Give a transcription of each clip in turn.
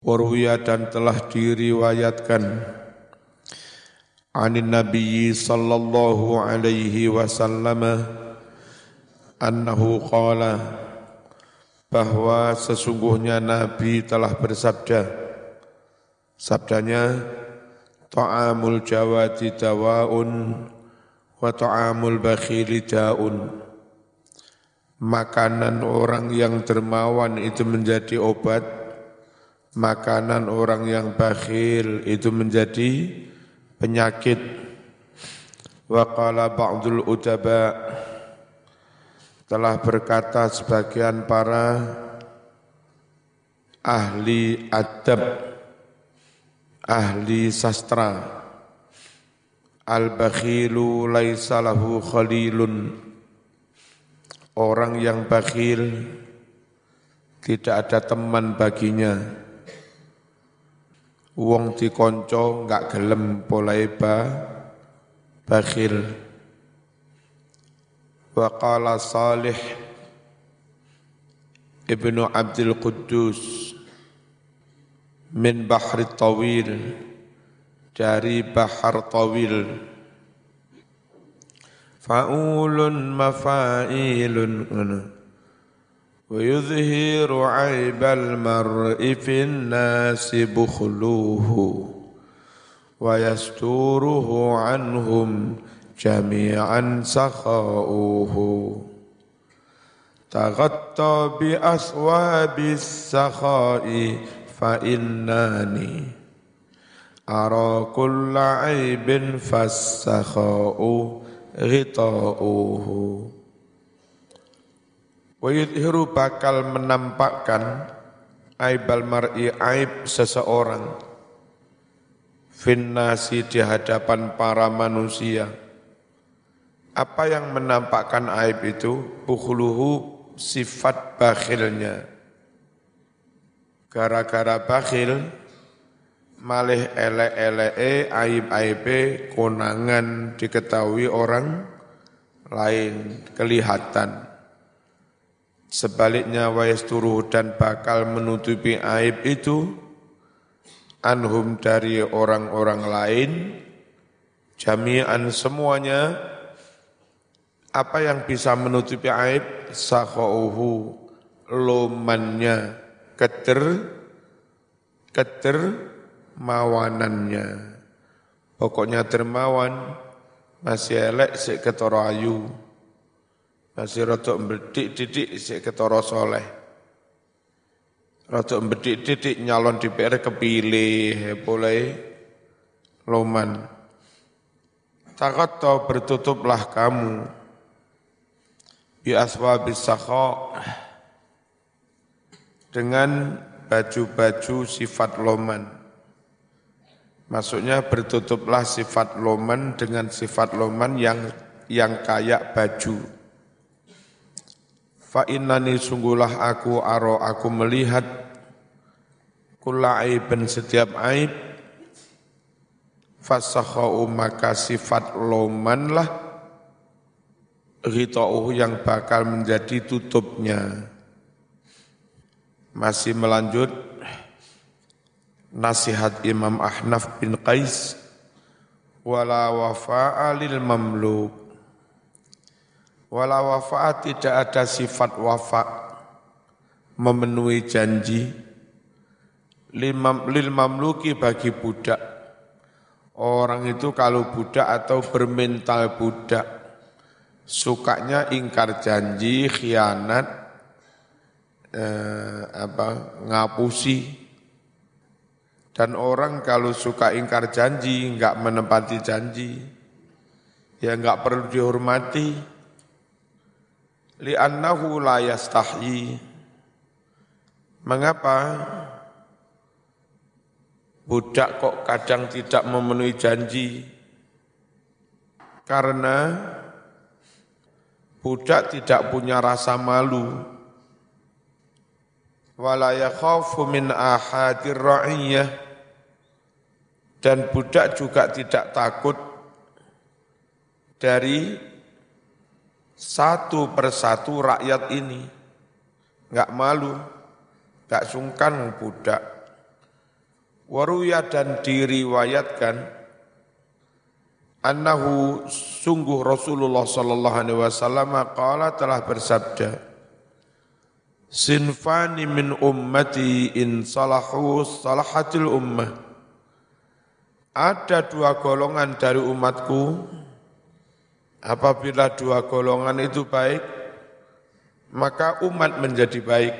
Warwiya dan telah diriwayatkan. Anin Nabi sallallahu alaihi wasallam annahu qala bahwa sesungguhnya Nabi telah bersabda. Sabdanya ta'amul jawati dawaun wa ta'amul bakhili daun. Makanan orang yang dermawan itu menjadi obat makanan orang yang bakhil itu menjadi penyakit. Wa qala ba'dul utaba telah berkata sebagian para ahli adab, ahli sastra, al-bakhilu laisa lahu khalilun, orang yang bakhil tidak ada teman baginya wong dikonco enggak gelem polahe ba bakhil. Wa qala salih ibnu abdul quddus min bahri tawil dari bahar tawil. Fa'ulun mafa'ilun ويظهر عيب المرء في الناس بخلوه ويستوره عنهم جميعا سخاؤه. تغطى بأثواب السخاء فإنني أرى كل عيب فالسخاء غطاؤه. Wa yudhiru bakal menampakkan aibal mar'i aib seseorang finnasi di hadapan para manusia. Apa yang menampakkan aib itu? Bukhuluhu sifat bakhilnya. Gara-gara bakhil, malih ele-ele aib-aibe konangan diketahui orang lain kelihatan Sebaliknya wayasturu dan bakal menutupi aib itu anhum dari orang-orang lain jami'an semuanya apa yang bisa menutupi aib? Sakhauhu lomannya keter keter mawanannya. Pokoknya dermawan masih elek sik ketoro ayu masih rotok bedik didik si ketoro soleh. Rotok bedik didik nyalon di PR kepilih, boleh loman. Takut tau bertutuplah kamu bi aswabis dengan baju-baju sifat loman. Maksudnya bertutuplah sifat loman dengan sifat loman yang yang kayak baju. Fa innani sungguhlah aku aro aku melihat kula aibin setiap aib fasakhau maka sifat lomanlah ghita'uhu yang bakal menjadi tutupnya. Masih melanjut nasihat Imam Ahnaf bin Qais wala wafa'a lil mamluk Wala wafaat tidak ada sifat wafa memenuhi janji lil mamluki bagi budak. Orang itu kalau budak atau bermental budak, sukanya ingkar janji, khianat, eh, apa, ngapusi. Dan orang kalau suka ingkar janji, enggak menepati janji, ya enggak perlu dihormati li'annahu la yastahyi mengapa budak kok kadang tidak memenuhi janji? Karena budak tidak punya rasa malu. Wala yakhafu min ahadir ra'iyah. Dan budak juga tidak takut dari satu persatu rakyat ini. Enggak malu, enggak sungkan budak. Waruya dan diriwayatkan annahu sungguh Rasulullah sallallahu alaihi wasallam qala telah bersabda Sinfani min ummati in salahu salahatil ummah Ada dua golongan dari umatku Apabila dua golongan itu baik maka umat menjadi baik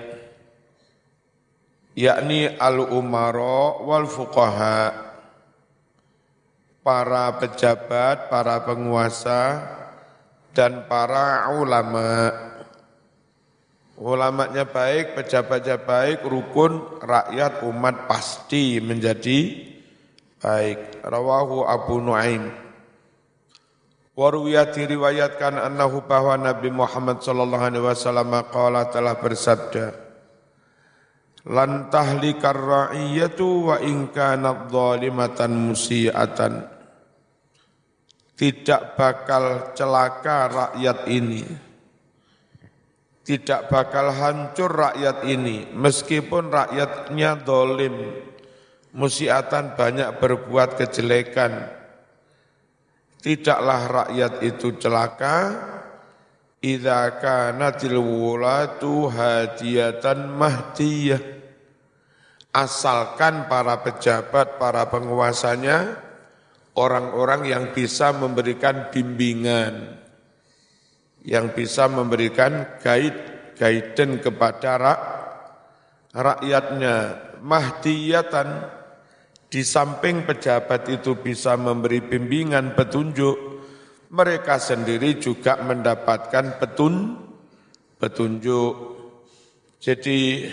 yakni al-umara wal fuqaha para pejabat, para penguasa dan para ulama. Ulamanya baik, pejabatnya baik, rukun rakyat umat pasti menjadi baik. Rawahu Abu Nuaim. Waruya diriwayatkan annahu bahwa Nabi Muhammad sallallahu alaihi wasallam qala telah bersabda lan tahlikar ra'iyatu wa in kanat zalimatan musiatan. Tidak bakal celaka rakyat ini. Tidak bakal hancur rakyat ini meskipun rakyatnya dolim. Musiatan banyak berbuat kejelekan tidaklah rakyat itu celaka. Idza kanatil wulatu hadiyatan mahdiyah. Asalkan para pejabat para penguasanya orang-orang yang bisa memberikan bimbingan yang bisa memberikan guide guidance kepada rak, rakyatnya. Mahdiyatan di samping pejabat itu bisa memberi bimbingan petunjuk mereka sendiri juga mendapatkan petun, petunjuk. Jadi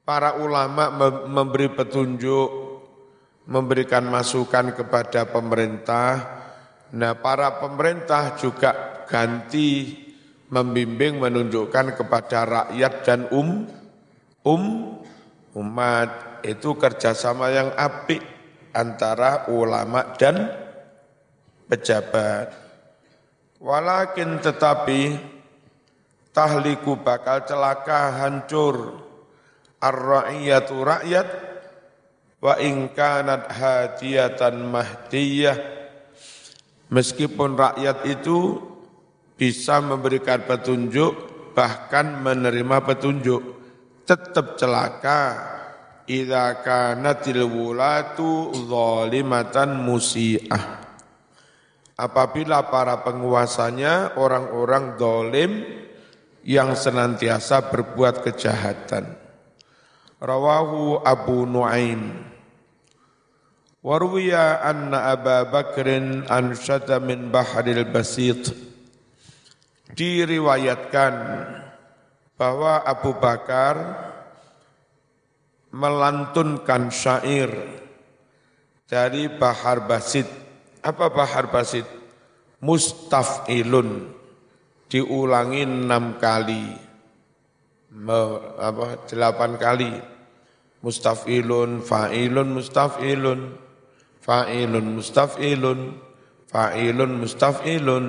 para ulama memberi petunjuk, memberikan masukan kepada pemerintah. Nah, para pemerintah juga ganti membimbing menunjukkan kepada rakyat dan um um umat itu kerjasama yang apik antara ulama dan pejabat. Walakin tetapi tahliku bakal celaka hancur. Ar-ra'iyatu rakyat wa in kanat hadiyatan mahdiyah. Meskipun rakyat itu bisa memberikan petunjuk bahkan menerima petunjuk tetap celaka idza kanatil wulatu zalimatan musi'ah apabila para penguasanya orang-orang dolim yang senantiasa berbuat kejahatan. Rawahu Abu Nuaim. Warwiya anna Aba Bakrin ansyada min bahril basit. Diriwayatkan bahwa Abu Bakar melantunkan syair dari Bahar Basit apa bahar basit? Mustaf'ilun. Diulangi enam kali. Me, apa, delapan kali. Mustaf'ilun, fa'ilun, mustaf'ilun. Fa'ilun, mustaf'ilun. Fa'ilun, mustaf'ilun.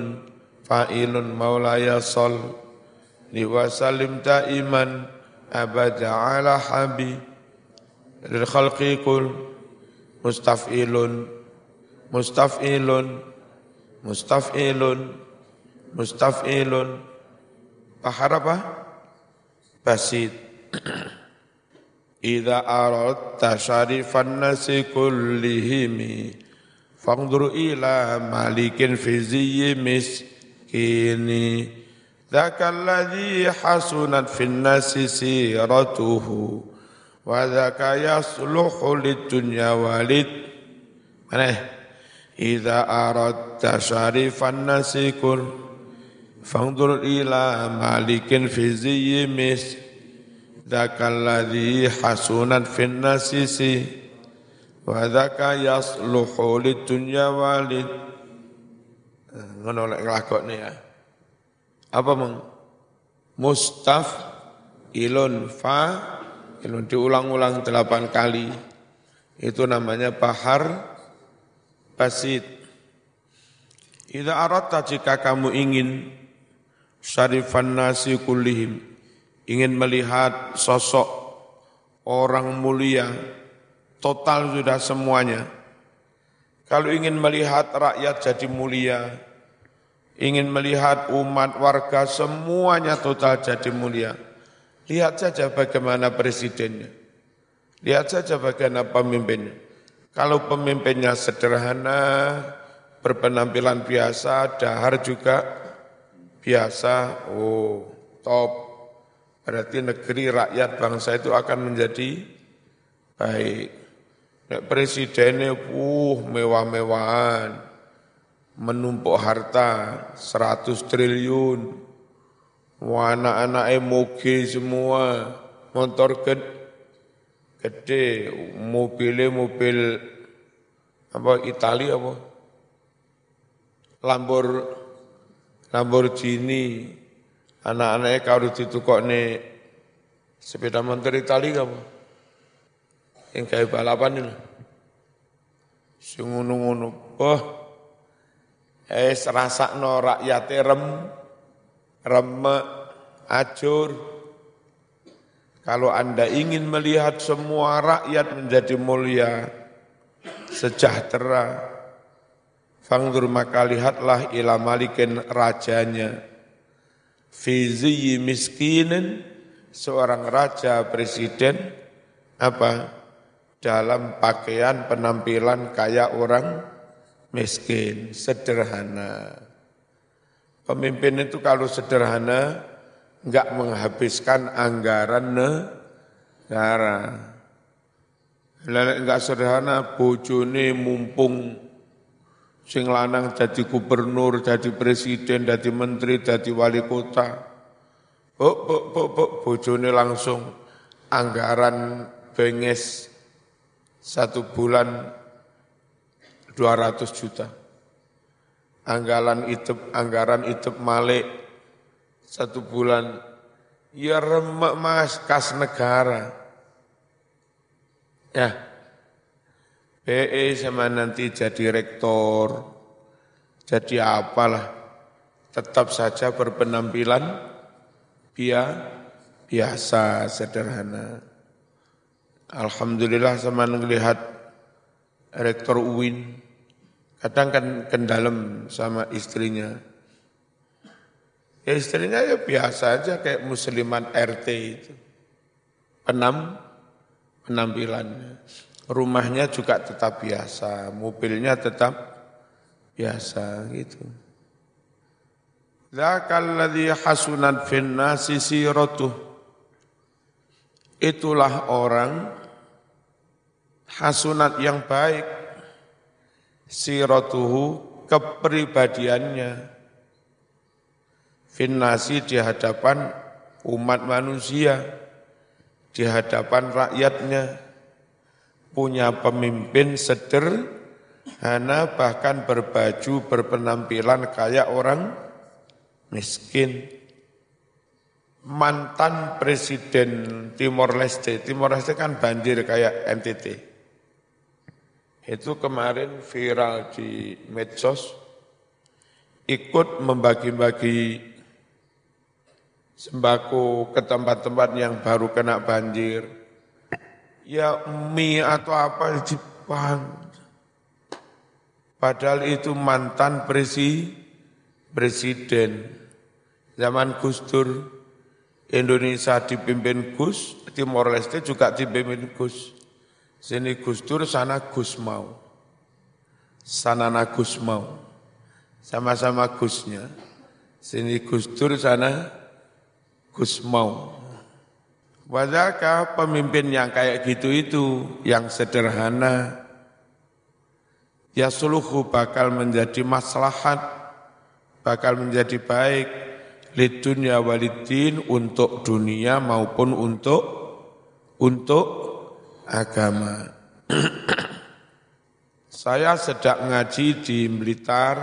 Fa'ilun, maulaya sol. Liwasalim ta'iman. Abada ala habi lil khalqi kul mustaf'ilun mustaf'ilun mustaf'ilun mustaf'ilun. Pahar apa? basit. Ida aradta tasarifan nasi kullihimi Fangdur ila malikin fiziyyi miskini. Dhaka alladhi hasunat fin nasi siratuhu wa dzaka yasluhu lidunya walid mana? Idza aradta syarifan nasikun fangdur ila malikin fi ziyyimis dzakal hasunan fin nasisi. Wa dzaka yasluhu lidunya walid ngono lek nglakokne ya. Apa meng mustaf ilun fa ilun diulang-ulang delapan kali itu namanya bahar basit. Idza aratta jika kamu ingin syarifan nasi kullihim, ingin melihat sosok orang mulia total sudah semuanya. Kalau ingin melihat rakyat jadi mulia, ingin melihat umat warga semuanya total jadi mulia, lihat saja bagaimana presidennya. Lihat saja bagaimana pemimpinnya. Kalau pemimpinnya sederhana, berpenampilan biasa, dahar juga biasa, oh top. Berarti negeri, rakyat, bangsa itu akan menjadi baik. Nek presidennya uh mewah-mewahan, menumpuk harta 100 triliun, anak-anak moge semua, motor gede, gede, mobilnya mobil apa Italia apa? Lambor Lamborghini, anak-anaknya kalau ditukok nih sepeda motor Italia kamu yang kayak balapan ini. Ngono-ngono. Wah. Eh no rakyate rem remek ajur. Kalau Anda ingin melihat semua rakyat menjadi mulia, sejahtera, fangdur maka lihatlah ila malikin rajanya. Fizi miskinin, seorang raja presiden, apa? dalam pakaian penampilan kayak orang miskin, sederhana. Pemimpin itu kalau sederhana enggak menghabiskan anggaran negara. Lelek enggak sederhana, bojone mumpung sing lanang jadi gubernur, jadi presiden, jadi menteri, jadi wali kota. Buk, buk, buk, buk, bojone langsung anggaran benges satu bulan 200 juta. Anggaran itu, anggaran itu malik. Satu bulan, ya remek mas, kas negara. Ya, PE sama nanti jadi rektor, jadi apalah, tetap saja berpenampilan biasa, sederhana. Alhamdulillah sama ngelihat rektor UIN, kadang kan kendalem sama istrinya. Ya istrinya ya biasa aja kayak musliman RT itu. Penam, penampilannya. Rumahnya juga tetap biasa, mobilnya tetap biasa gitu. Zakal ladzi hasunat fin nasi Itulah orang hasunat yang baik, siratuhu kepribadiannya, finnasi di hadapan umat manusia, di hadapan rakyatnya, punya pemimpin sederhana bahkan berbaju berpenampilan kayak orang miskin. Mantan Presiden Timor Leste, Timor Leste kan banjir kayak NTT itu kemarin viral di medsos ikut membagi-bagi sembako ke tempat-tempat yang baru kena banjir. Ya mie atau apa Jepang. Padahal itu mantan presi, presiden. Zaman Gus Dur, Indonesia dipimpin Gus, Timor Leste juga dipimpin Gus. Sini Gus Dur, sana Gus Mau. Sana Gus Mau. Sama-sama Gusnya. Sini Gus Dur, sana Gus Mau. Wadaka pemimpin yang kayak gitu itu, yang sederhana, ya suluhu bakal menjadi maslahat, bakal menjadi baik, lidunya walidin untuk dunia maupun untuk untuk agama. Saya sedang ngaji di Blitar,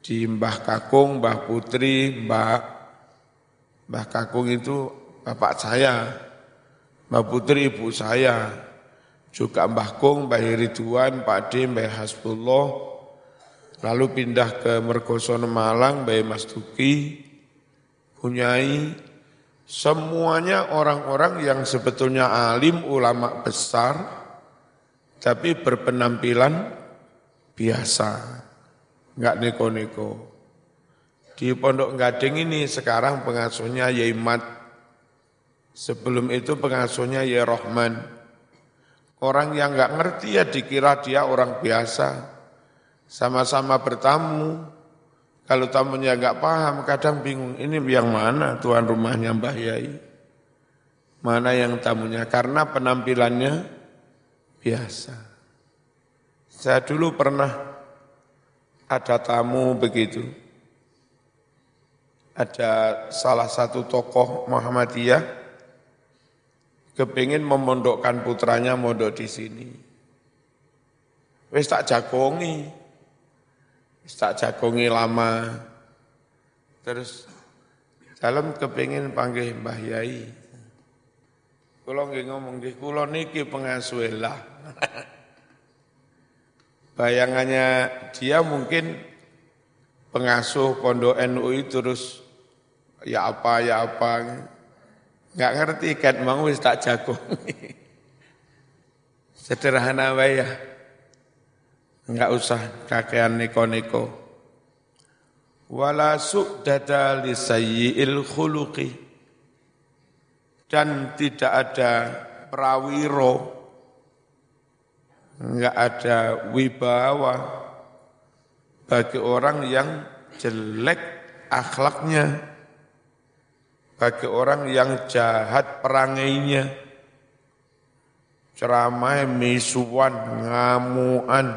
di Mbah Kakung, Mbah Putri, Mbah Mbah Kakung itu bapak saya, Mbah Putri ibu saya, juga Mbah Kung, Mbah Ridwan, Pak D, Mbah Hasbullah, lalu pindah ke Mergosono Malang, Mbah Mas Tuki, Punyai, Semuanya orang-orang yang sebetulnya alim, ulama besar, tapi berpenampilan biasa, nggak neko-neko. Di Pondok Gading ini sekarang pengasuhnya Yaimat, sebelum itu pengasuhnya Yai Rohman. Orang yang nggak ngerti ya dikira dia orang biasa, sama-sama bertamu. Kalau tamunya nggak paham, kadang bingung, ini yang mana tuan rumahnya Mbah Yai? Mana yang tamunya? Karena penampilannya biasa. Saya dulu pernah ada tamu begitu. Ada salah satu tokoh Muhammadiyah kepingin memondokkan putranya mondok di sini. Wis tak jagongi. Wis tak jagongi lama. Terus dalam kepingin panggil Mbah Yai. Kulo nggih ngomong nggih kula niki pengasuh lah. Bayangannya dia mungkin pengasuh pondok NU terus ya apa ya apa nggak ngerti kan mau wis tak jago sederhana wae ya nggak usah kakean neko-neko. Wala su'dada li sayyi'il khuluqi. Dan tidak ada prawiro. Enggak ada wibawa bagi orang yang jelek akhlaknya, bagi orang yang jahat perangainya, ceramah misuan, ngamuan,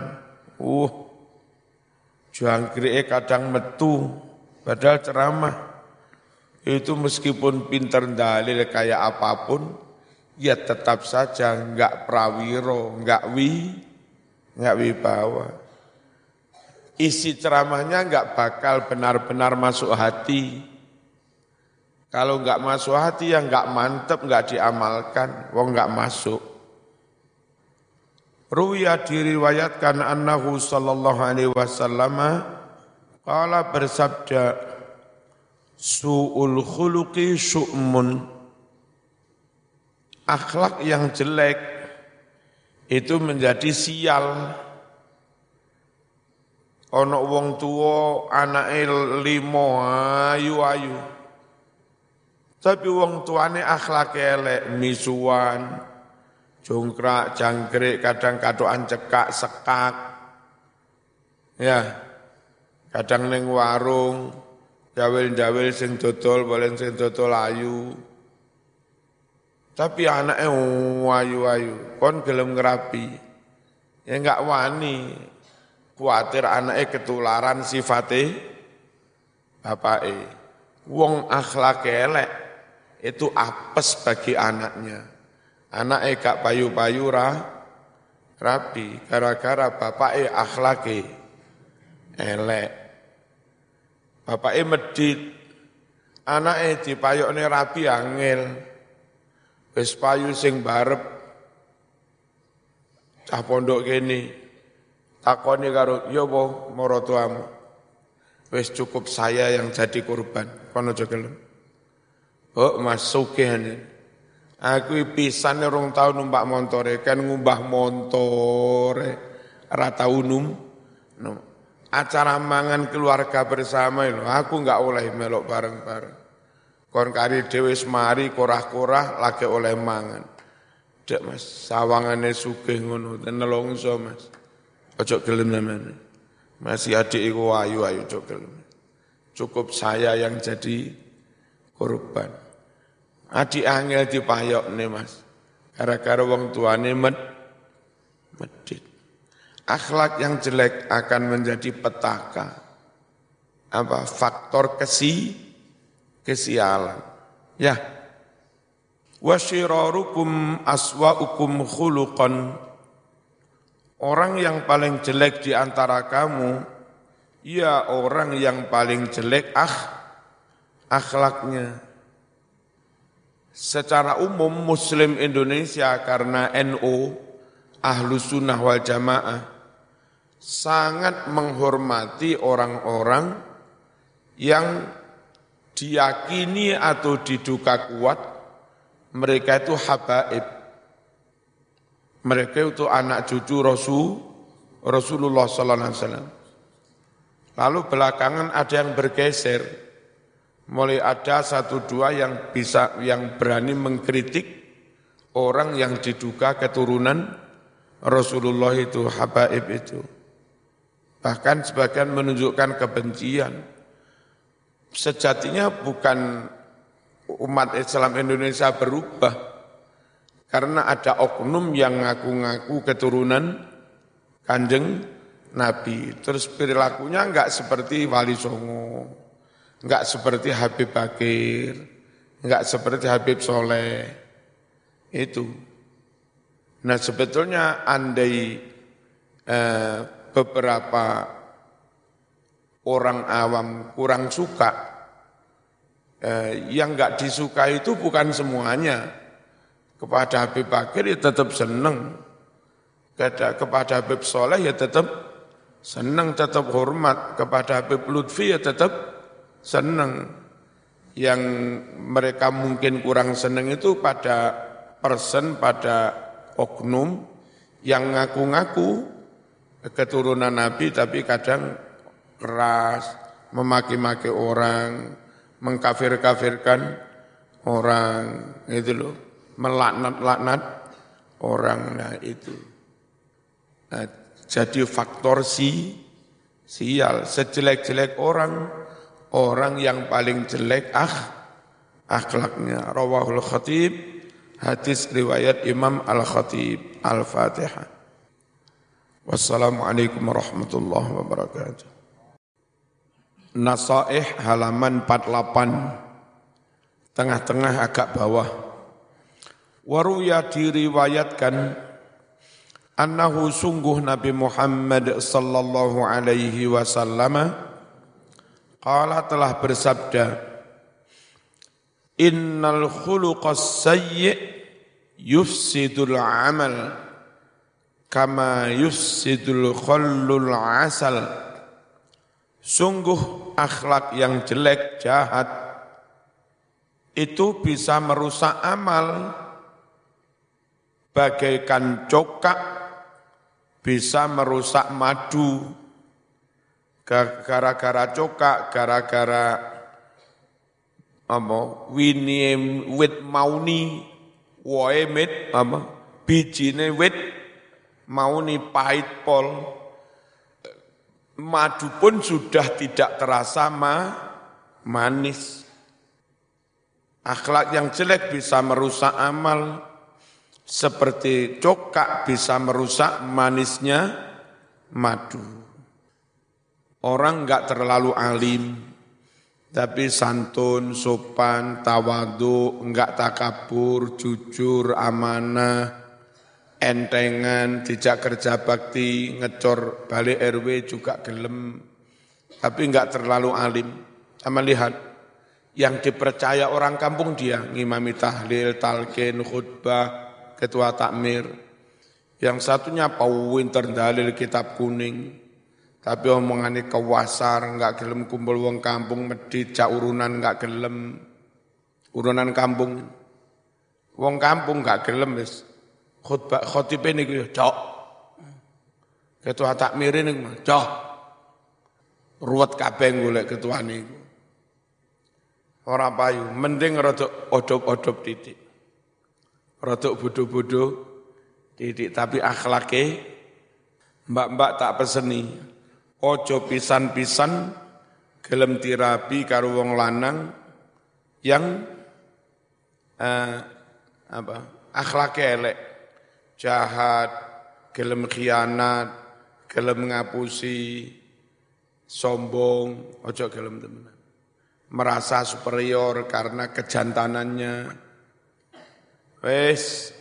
uh, jangkrik kadang metu, padahal ceramah itu meskipun pinter dalil kayak apa pun, ya tetap saja enggak prawiro, enggak wi, enggak wibawa. Isi ceramahnya enggak bakal benar-benar masuk hati. Kalau enggak masuk hati ya enggak mantep, enggak diamalkan, wong enggak masuk. Ruya diriwayatkan annahu sallallahu alaihi wasallam qala bersabda su'ul khuluqi syu'mun akhlak yang jelek itu menjadi sial. Ono wong tua anake limo ayu-ayu. Tapi wong tuane akhlak elek, misuan, jongkrak, jangkrik, kadang kadoan cekak, sekak. Ya, kadang neng warung, jawil-jawil sing dodol, boleh sing dodol ayu. Tapi anaknya wayu-wayu, kon gelem ngerapi. Ya enggak wani. Kuatir anaknya ketularan sifatnya bapake. Wong akhlak elek itu apes bagi anaknya. Anaknya gak payu-payu rapi gara-gara bapake akhlake elek. Bapake medit, anaknya dipayokne rapi angel. Wis payu sing barep. Cah pondok kene. Takoni karo ya apa maratuamu wis cukup saya yang jadi korban. Kono aja gelem. Oh mas sugih aku pisan rong tahun numpak montore kan ngumbah montore rata unum no. acara mangan keluarga bersama itu aku enggak oleh melok bareng-bareng Kon kari dhewe semari korah-korah lagi oleh mangan. Dek Mas, sawangane sugih ngono, nelongso Mas. Ojo gelem namanya. Masih adik iku ayu ayu ojo gelem. Cukup saya yang jadi korban. Adik angel dipayok nih Mas. Gara-gara wong tuane med medit. Akhlak yang jelek akan menjadi petaka. Apa faktor kesi kesialan. Ya. Wasyirarukum aswa'ukum khuluqan. Orang yang paling jelek di antara kamu, ya orang yang paling jelek ah akhlaknya. Secara umum Muslim Indonesia karena NU, Ahlu Sunnah wal Jamaah, sangat menghormati orang-orang yang diyakini atau diduga kuat mereka itu habaib. Mereka itu anak cucu Rasul Rasulullah sallallahu alaihi wasallam. Lalu belakangan ada yang bergeser. Mulai ada satu dua yang bisa yang berani mengkritik orang yang diduga keturunan Rasulullah itu habaib itu. Bahkan sebagian menunjukkan kebencian. Sejatinya bukan umat Islam Indonesia berubah, karena ada oknum yang ngaku-ngaku keturunan kanjeng Nabi. Terus perilakunya enggak seperti Wali Songo, enggak seperti Habib Bakir, enggak seperti Habib Soleh. Itu. Nah sebetulnya andai eh, beberapa orang awam kurang suka, eh, yang enggak disukai itu bukan semuanya kepada Habib Bakir ya tetap senang. Kepada, Habib Soleh ya tetap senang, tetap hormat. Kepada Habib Lutfi ya tetap senang. Yang mereka mungkin kurang senang itu pada person, pada oknum yang ngaku-ngaku keturunan Nabi tapi kadang keras, memaki-maki orang, mengkafir-kafirkan orang, itu loh melaknat-laknat orang nah itu. Nah, jadi faktor si sial sejelek-jelek orang orang yang paling jelek ah akhlaknya. Rawahul khatib hadis riwayat Imam Al-Khatib Al-Fatihah. Wassalamualaikum warahmatullahi wabarakatuh. Nasaih halaman 48 tengah-tengah agak bawah. Waruya diriwayatkan annahu sungguh Nabi Muhammad sallallahu alaihi wasallam qala telah bersabda Innal khuluqas sayyi yufsidul amal kama yufsidul khallul asal. Sungguh akhlak yang jelek jahat itu bisa merusak amal. Bagaikan cokak bisa merusak madu gara-gara cokak gara-gara apa? Winie wit mauni woe mit apa? Bijine wit mauni pahit pol. Madu pun sudah tidak terasa ma, manis. Akhlak yang jelek bisa merusak amal. Seperti cokak bisa merusak manisnya madu. Orang enggak terlalu alim, tapi santun, sopan, tawadu, enggak takabur, jujur, amanah, entengan, tidak kerja bakti, ngecor balik RW juga gelem, tapi enggak terlalu alim. Sama lihat, yang dipercaya orang kampung dia, ngimami tahlil, talqin, khutbah, ketua takmir. Yang satunya winter dalil kitab kuning. Tapi omongannya kewasar, enggak gelem kumpul wong kampung, medit, cak urunan enggak gelem. Urunan kampung. Wong kampung enggak gelem wis. Khutbah khotibe niku ya cok. Ketua takmir niku cok. Ruwet kabeh golek ketua niku. Ora payu, mending rada odop-odop titik rodok bodoh-bodoh, titik tapi akhlake mbak-mbak tak peseni. Ojo pisan-pisan gelem tirapi karo wong lanang yang uh, apa akhlake elek, jahat, gelem khianat, gelem ngapusi, sombong, ojo gelem temenan. Merasa superior karena kejantanannya, Wes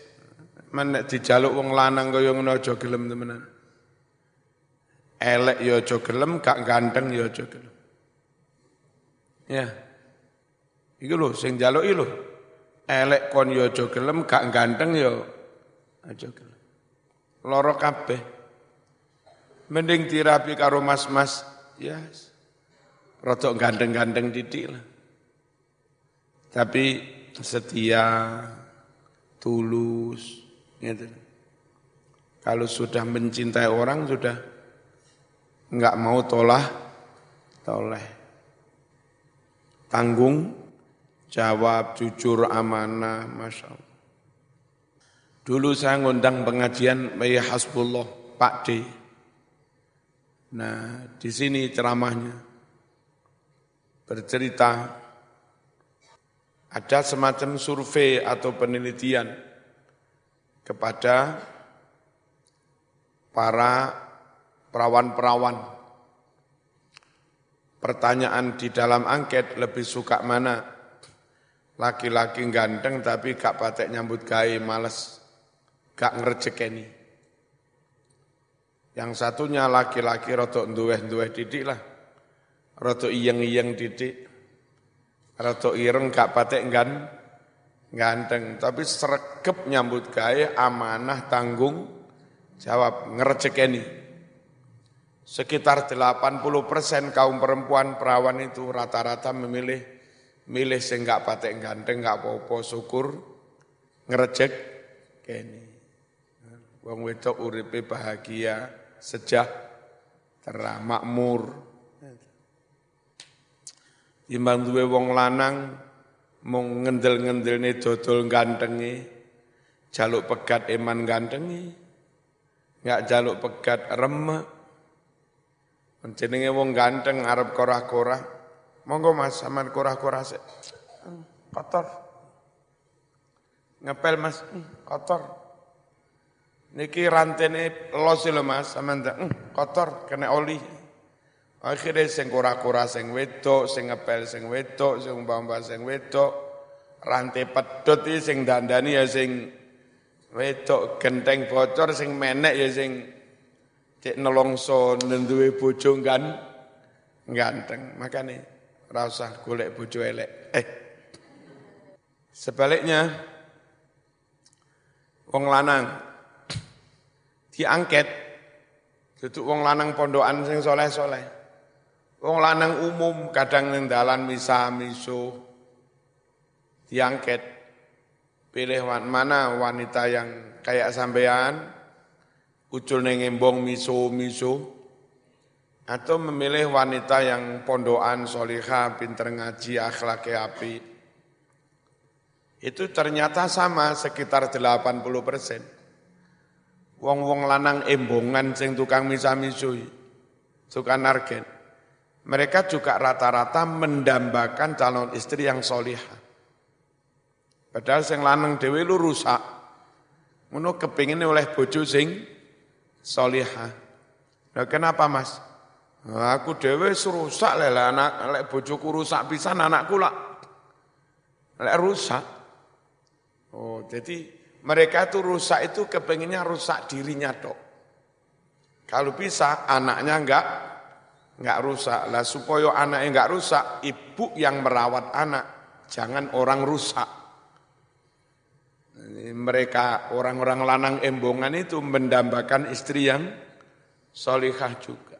menek dijaluk wong lanang kaya ngono aja gelem temenan. Elek ya aja gelem, gak ganteng ya aja gelem. Ya. Iku lho sing jaluki lho. Elek kon ya aja gelem, gak ganteng ya aja gelem. Loro kabeh. Mending tirapi karo mas-mas, ya. Yes. Rodok ganteng-ganteng titik lah. Tapi setia, tulus, gitu. Kalau sudah mencintai orang sudah enggak mau tolah, toleh. Tanggung, jawab, jujur, amanah, Masya Allah. Dulu saya ngundang pengajian Bayi Hasbullah, Pak D. Nah, di sini ceramahnya bercerita ada semacam survei atau penelitian kepada para perawan-perawan. Pertanyaan di dalam angket lebih suka mana? Laki-laki ganteng tapi gak patek nyambut gawe, males, gak ngerjekeni. Yang satunya laki-laki rotok nduweh-nduweh didik lah. Rotok iyeng-iyeng didik. Rotok ireng gak patek gan, ganteng. Tapi sregep nyambut gawe, amanah, tanggung, Jawab, ngercekeni. Sekitar 80 persen kaum perempuan perawan itu rata-rata memilih milih sing gak patek ganteng, gak apa-apa, syukur, ngerecek, keni. Wong wedok uripe bahagia, sejak, makmur. Imbang duwe wong lanang, mung ngendel-ngendelne dodol gantengi, jaluk pegat eman gantengi, nggak jaluk pegat remek. Jenenge wong ganteng arep korah-korah. Monggo Mas sampean korah-korah sik. Kotor. Ngepel Mas, kotor. Niki rantene los lho Mas, sampean kotor kena oli. Akhirnya sing korah-korah sing wedok, sing ngepel sing wedok, sing umpama sing wedok, rantai pedot iki sing dandani ya sing wedok genteng bocor sing menek ya sing cek nelongso nenduwe bojo kan ganteng ora usah golek bojo elek. Eh sebaliknya wong lanang diangket duduk wong lanang pondokan sing soleh-soleh. Wong lanang umum kadang ning dalan misa miso diangket Pilih mana wanita yang kayak sampean, ucul nengembong miso-miso, atau memilih wanita yang pondoan, solihah, pinter ngaji, akhlak api. Itu ternyata sama sekitar 80 persen. Wong-wong lanang embongan sing tukang misa-miso, tukang nargen. Mereka juga rata-rata mendambakan calon istri yang solihah. Padahal sing lanang dhewe lu rusak. Ngono kepingin oleh bojo sing solihah. Nah kenapa mas? Nah, aku dhewe rusak lek anak lek bojoku rusak pisan anakku lah. Lek rusak. Oh, jadi mereka itu rusak itu kepinginnya rusak dirinya dok. Kalau bisa anaknya enggak enggak rusak. Lah supaya anaknya enggak rusak, ibu yang merawat anak, jangan orang rusak mereka orang-orang lanang embongan itu mendambakan istri yang solihah juga.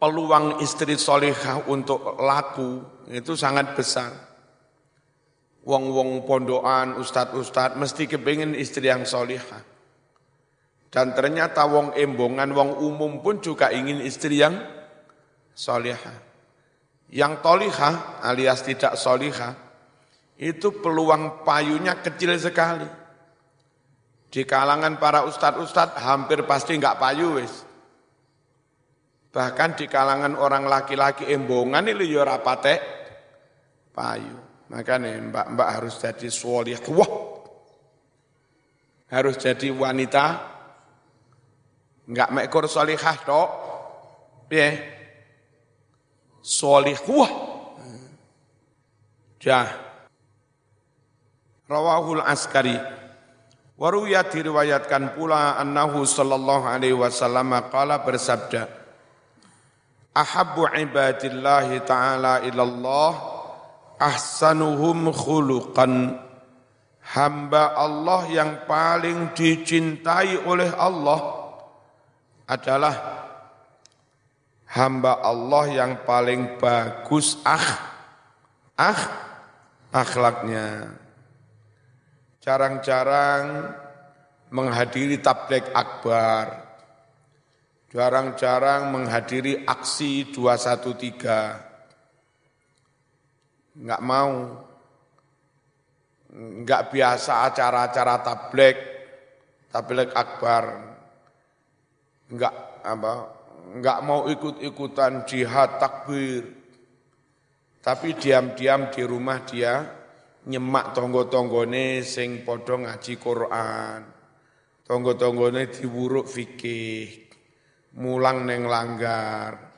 Peluang istri solihah untuk laku itu sangat besar. Wong-wong pondokan, ustad-ustad mesti kepingin istri yang solihah. Dan ternyata wong embongan, wong umum pun juga ingin istri yang solihah. Yang tolihah alias tidak solihah, itu peluang payunya kecil sekali. Di kalangan para ustadz-ustadz hampir pasti enggak payu wis. Bahkan di kalangan orang laki-laki embongan ini ya rapate payu. Makanya mbak-mbak harus jadi wah Harus jadi wanita enggak mekor solihah tok. Piye? Solihah. Jah. Rawahul Askari. Waruyat diriwayatkan pula annahu sallallahu alaihi wasallam qala bersabda Ahabbu ibadillahi ta'ala ilallah ahsanuhum khuluqan hamba Allah yang paling dicintai oleh Allah adalah hamba Allah yang paling bagus ah ah akhlaknya jarang-jarang menghadiri tablik akbar. Jarang-jarang menghadiri aksi 213. Enggak mau. Enggak biasa acara-acara tablik, tablik akbar. Enggak apa? Enggak mau ikut-ikutan jihad takbir. Tapi diam-diam di rumah dia nyemak tonggo-tonggone sing padha ngaji Quran. Tonggo-tonggone diwuruk fikih mulang neng langgar,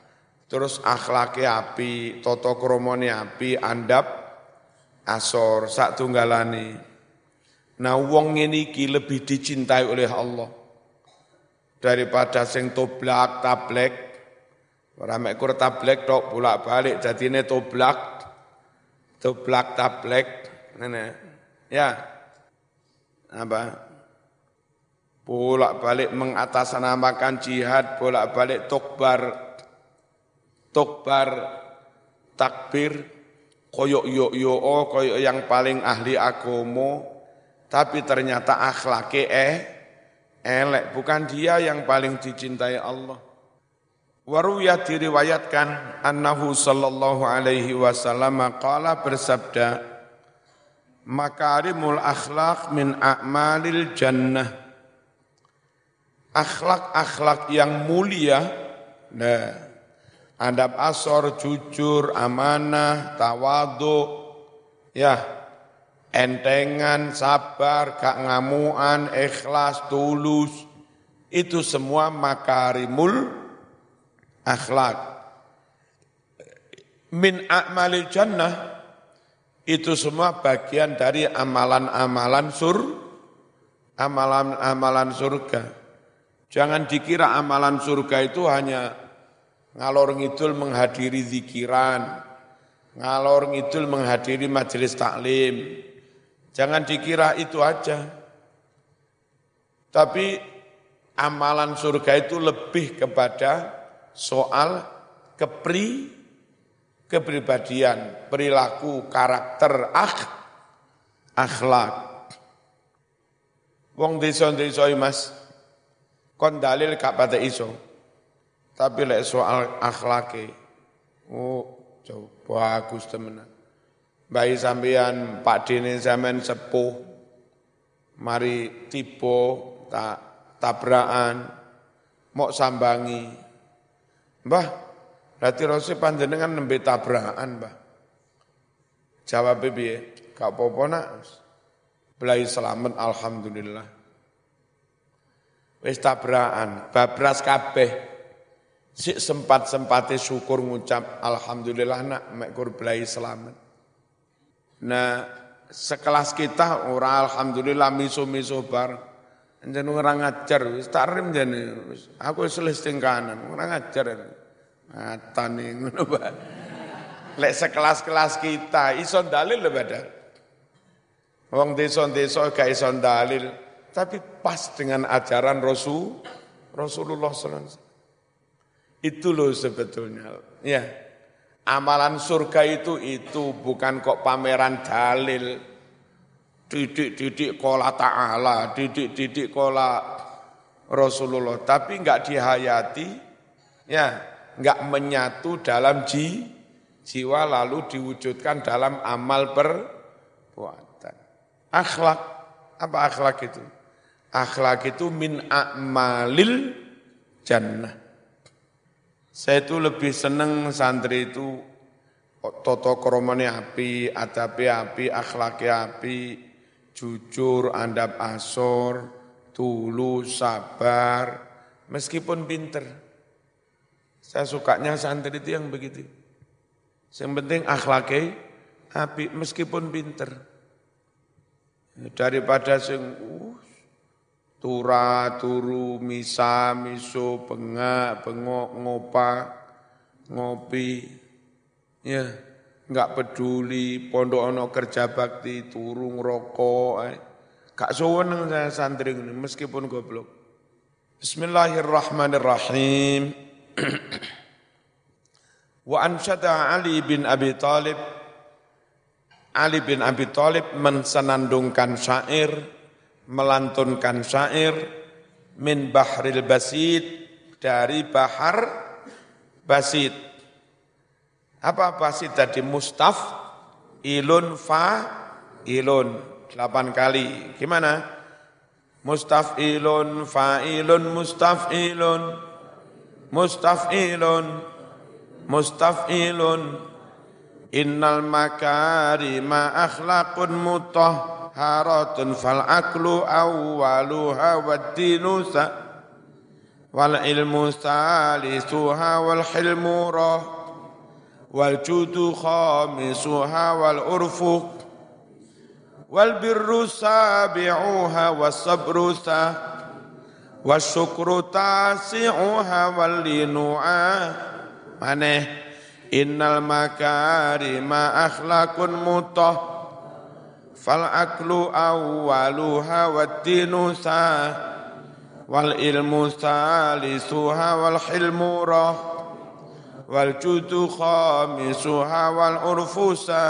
terus akhlaknya api, toto kromone api, andap asor, sak tunggalane. Nah wong ini ki lebih dicintai oleh Allah daripada sing toblak tablek. Ora mek kur tablek tok bolak-balik jadine toblak toblak tablek. Ngene. Ya. Apa? bolak-balik mengatasnamakan jihad, bolak-balik tokbar, tokbar takbir, koyok yo yo oh, koyok yang paling ahli agomo, tapi ternyata akhlaknya eh elek, bukan dia yang paling dicintai Allah. Waruya diriwayatkan annahu sallallahu alaihi wasallam qala bersabda makarimul akhlak min a'malil jannah akhlak-akhlak yang mulia, nah, adab asor, jujur, amanah, tawadu, ya, entengan, sabar, gak ngamuan, ikhlas, tulus, itu semua makarimul akhlak. Min a'malil jannah, itu semua bagian dari amalan-amalan sur, amalan-amalan surga. Jangan dikira amalan surga itu hanya ngalor ngidul menghadiri zikiran, ngalor ngidul menghadiri majelis taklim. Jangan dikira itu aja. Tapi amalan surga itu lebih kepada soal kepri kepribadian, perilaku, karakter, akh, akhlak. Wong desa-desa Mas, kon dalil gak pada iso. Tapi lek soal akhlake, oh coba bagus temenan. Bayi sampean Pak Dene zaman sepuh, mari tipe tak tabrakan, mau sambangi. Mbah, berarti rosi panjenengan nembe tabrakan, Mbah. Jawab piye? Gak apa-apa nak. Belai selamat alhamdulillah. Wis tabrakan, babras kabeh. Si sempat-sempate syukur ngucap alhamdulillah nak mek belai selamat. Nah, sekelas kita ora alhamdulillah miso-miso bar. Jeneng ora ngajar wis tarim jane. Aku wis kanan, ora ngajar. Atane ngono bae. Lek sekelas-kelas kita iso dalil lho badal. Wong desa-desa gak iso dalil tapi pas dengan ajaran Rasul Rasulullah SAW. Itu loh sebetulnya. Ya, amalan surga itu itu bukan kok pameran dalil. Didik-didik kola ta'ala, didik-didik kola Rasulullah. Tapi enggak dihayati, ya, enggak menyatu dalam ji, jiwa lalu diwujudkan dalam amal perbuatan. Akhlak, apa akhlak itu? Akhlak itu min a'malil jannah. Saya itu lebih seneng santri itu toto kromone api, adabi api, akhlaknya api, jujur, andap asor, tulus, sabar, meskipun pinter. Saya sukanya santri itu yang begitu. Yang penting akhlaknya api, meskipun pinter. Daripada sing uh, tura, turu, misa, miso, bengak, bengok, ngopa, ngopi, ya, enggak peduli, pondok ono kerja bakti, turu, ngerokok, eh. sewenang saya santri ini, meskipun goblok. Bismillahirrahmanirrahim. Wa ansyada Ali bin Abi Talib Ali bin Abi Talib mensenandungkan syair melantunkan syair min bahril basid dari bahar basid. Apa basid tadi? Mustaf, ilun, fa, ilun. Delapan kali. Gimana? Mustafilun, fa'ilun, mustafilun, mustafilun, mustafilun. Innal makarima akhlaqun mutahharatun fal aklu awwaluha wad dinu wal ilmu salisuha wal hilmu rah wal judu khamisuha wal urfu wal birru sabi'uha was sabru sa wasyukru tasi'uha wal linu'a maneh innal makarima akhlakun mutah fal aklu awwaluha wad dinu sa wal ilmu salisuha wal hilmu rah wal judu khamisuha wal urfusa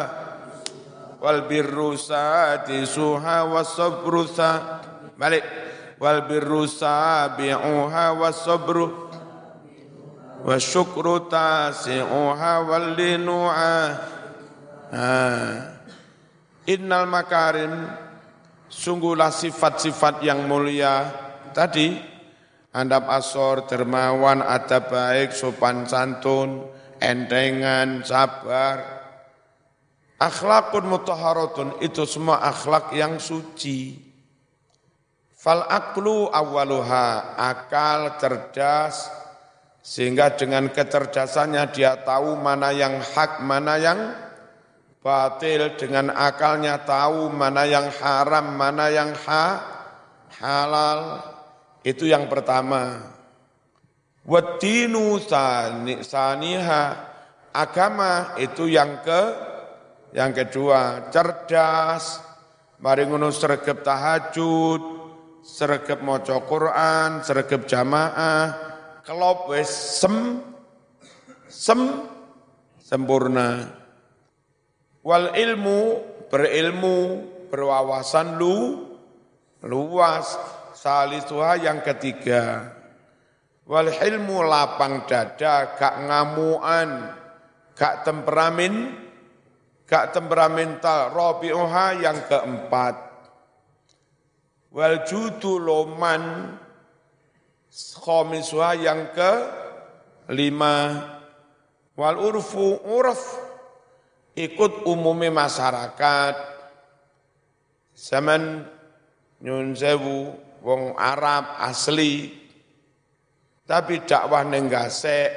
wal birru sadisuha was sabru sa balik wal birru sabi'uha was sabru. Was syukru tasi'uha wal linu'a. Innal makarim. Sungguhlah sifat-sifat yang mulia. Tadi andap asor, dermawan, ada baik, sopan santun, entengan, sabar. Akhlakun mutaharatun itu semua akhlak yang suci. Fal aklu awaluha, akal cerdas, sehingga dengan kecerdasannya dia tahu mana yang hak, mana yang batil, dengan akalnya tahu mana yang haram, mana yang ha, halal. Itu yang pertama. Wadinu saniha agama itu yang ke yang kedua cerdas mari ngono sregep tahajud sregep maca Quran sregep jamaah kelop wis sem sem sempurna wal ilmu berilmu berwawasan lu luas Salisuha yang ketiga. Wal hilmu lapang dada, gak ngamuan, gak temperamen, gak temperamental. Robi'uha yang keempat. Wal judu loman, khomisuha yang ke lima. Wal urfu urf, ikut umumnya masyarakat. Zaman nyun sewu, wong Arab asli, tapi dakwah nenggase,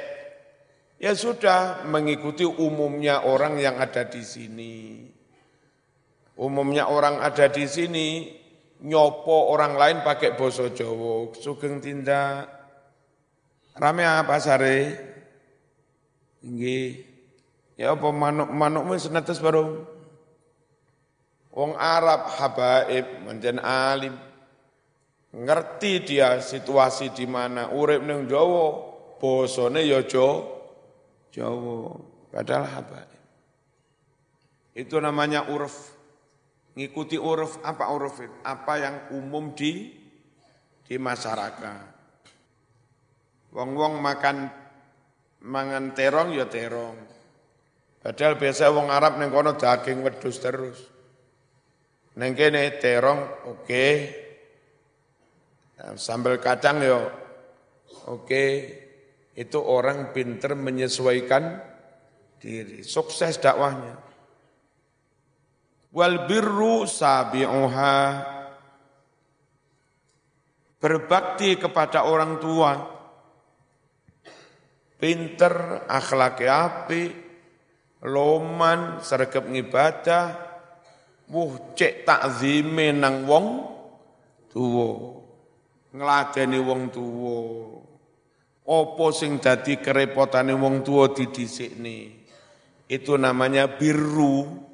ya sudah mengikuti umumnya orang yang ada di sini. Umumnya orang ada di sini, nyopo orang lain pakai boso Jawa, sugeng tindak. Rame apa sare? Inggih. Ya apa manuk-manukmu senetes baru? Wong Arab habaib menjen alim ngerti dia situasi di mana urip ning Jawa bosone ya Jawa padahal apa itu namanya uruf ngikuti uruf apa uruf itu? Apa yang umum di di masyarakat. Wong-wong makan mangan terong ya terong. Padahal biasa wong Arab neng kono daging wedus terus. Neng kene terong oke. Okay. Nah, sambal kacang yo, oke, itu orang pinter menyesuaikan diri, sukses dakwahnya. Wal birru sabi'uha, berbakti kepada orang tua, pinter, akhlak api, loman, sergap ngibadah, wuh cek takzime nang wong tuwa. Ngladeni wong tuwa. Apa sing dadi kerepotane wong tuwa didhisikne? Itu namanya birru,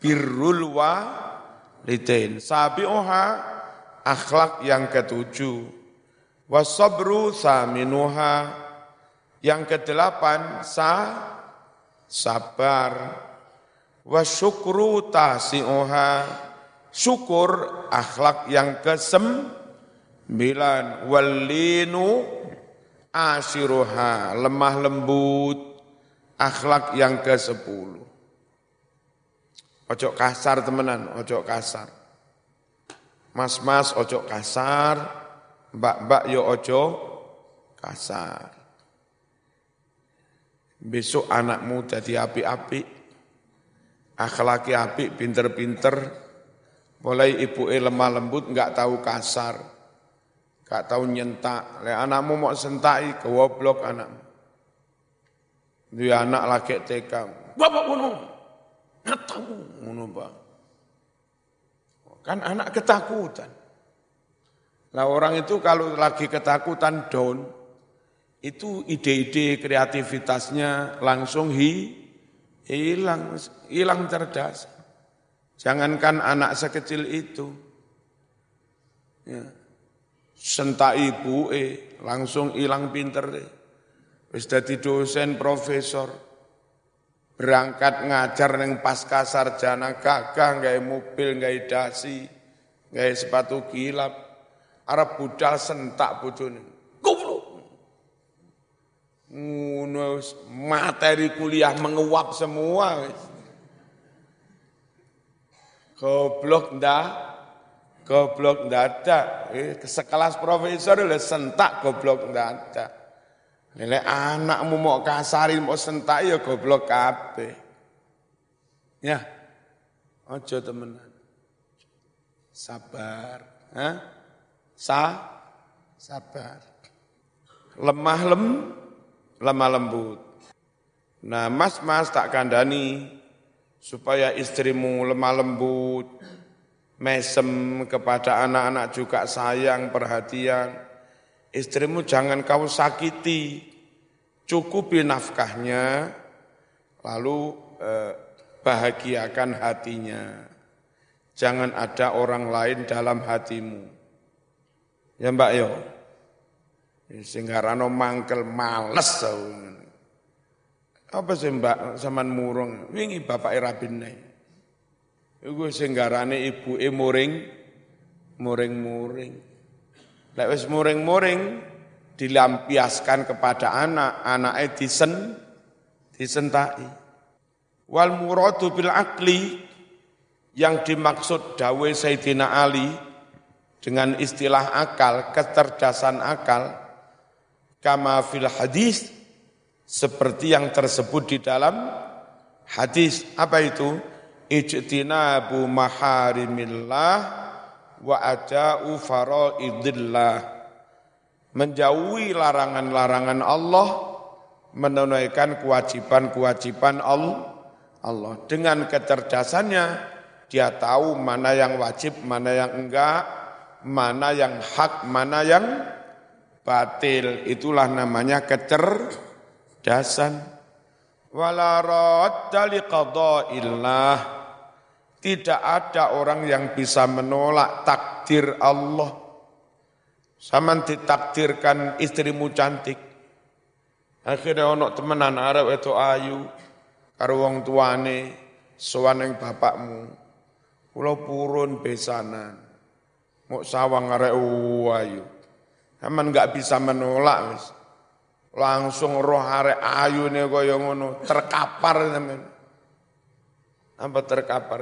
birrul wa lidin. Sabi'uha akhlak yang ketujuh. Wasabru saminuha yang kedelapan sa sabar. Wasyukru tasi'uha syukur akhlak yang kesembilan walinu asiruha lemah lembut akhlak yang ke sepuluh ojo kasar temenan ojo kasar mas-mas ojo kasar mbak-mbak yo ojo kasar besok anakmu jadi api-api akhlaki api pinter-pinter mulai ibu lemah lembut nggak tahu kasar Gak tahu nyentak. Le anakmu mau sentai kewoblok anakmu. Dia anak lagi TK. Bapak ngono. Tahu ngono. Kan anak ketakutan. Nah orang itu kalau lagi ketakutan down, itu ide-ide kreativitasnya langsung hi, hilang, hilang cerdas. Jangankan anak sekecil itu. Ya sentak ibu eh langsung hilang pinter deh. Wis dadi dosen profesor. Berangkat ngajar neng pasca sarjana gagah nggak mobil nggak dasi nggak sepatu kilap. Arab budal sentak bojone. Goblok. Ngono materi kuliah menguap semua Goblok ndak Goblok dada, eh, sekelas profesor udah sentak goblok dada. Lele anakmu mau kasarin mau sentak ya goblok kape. Ya, ojo temenan. Sabar, Hah? Sa, sabar. Lemah lem, lemah lembut. Nah, mas-mas tak kandani supaya istrimu lemah lembut, mesem kepada anak-anak juga sayang, perhatian. Istrimu jangan kau sakiti, cukupi nafkahnya, lalu eh, bahagiakan hatinya. Jangan ada orang lain dalam hatimu. Ya Mbak Yo. Sehingga rano mangkel males Apa sih Mbak zaman murung? Wingi bapak Irabin nih. Iku sing garane ibuke muring muring-muring. Lek wis muring-muring dilampiaskan kepada anak, anake disen disentai. Wal muradu bil akli yang dimaksud dawe Sayyidina Ali dengan istilah akal, kecerdasan akal, kama fil hadis seperti yang tersebut di dalam hadis apa itu? ijtinabu maharimillah wa ada'u faraidillah. Menjauhi larangan-larangan Allah menunaikan kewajiban-kewajiban Allah. Dengan kecerdasannya dia tahu mana yang wajib mana yang enggak mana yang hak mana yang batil. Itulah namanya kecerdasan. Wala radda liqada'illah tidak ada orang yang bisa menolak takdir Allah. Sama ditakdirkan istrimu cantik. Akhirnya ono temenan Arab itu ayu karo wong tuane sowan ning bapakmu. Kula purun besanan. Mau sawang arek ayu. Saman enggak bisa menolak wis. Langsung roh arek ayune kaya ngono, terkapar teman. Apa terkapar?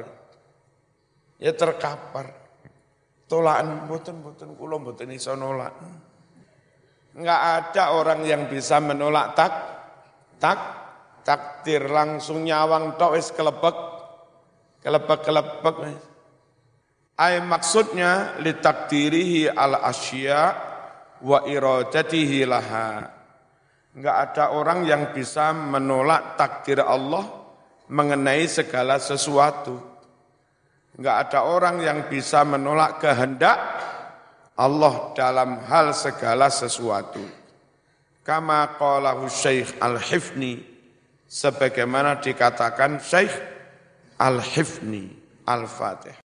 Ya terkapar. Tolakan mboten-mboten kula mboten iso nolak. Enggak ada orang yang bisa menolak tak tak takdir langsung nyawang tok wis kelebek kelebek-kelebek Ay maksudnya litakdirihi al asya wa iradatihi laha. Enggak ada orang yang bisa menolak takdir Allah mengenai segala sesuatu. Enggak ada orang yang bisa menolak kehendak Allah dalam hal segala sesuatu. Kama qalahu Syekh Al-Hifni sebagaimana dikatakan Syekh Al-Hifni Al-Fatih.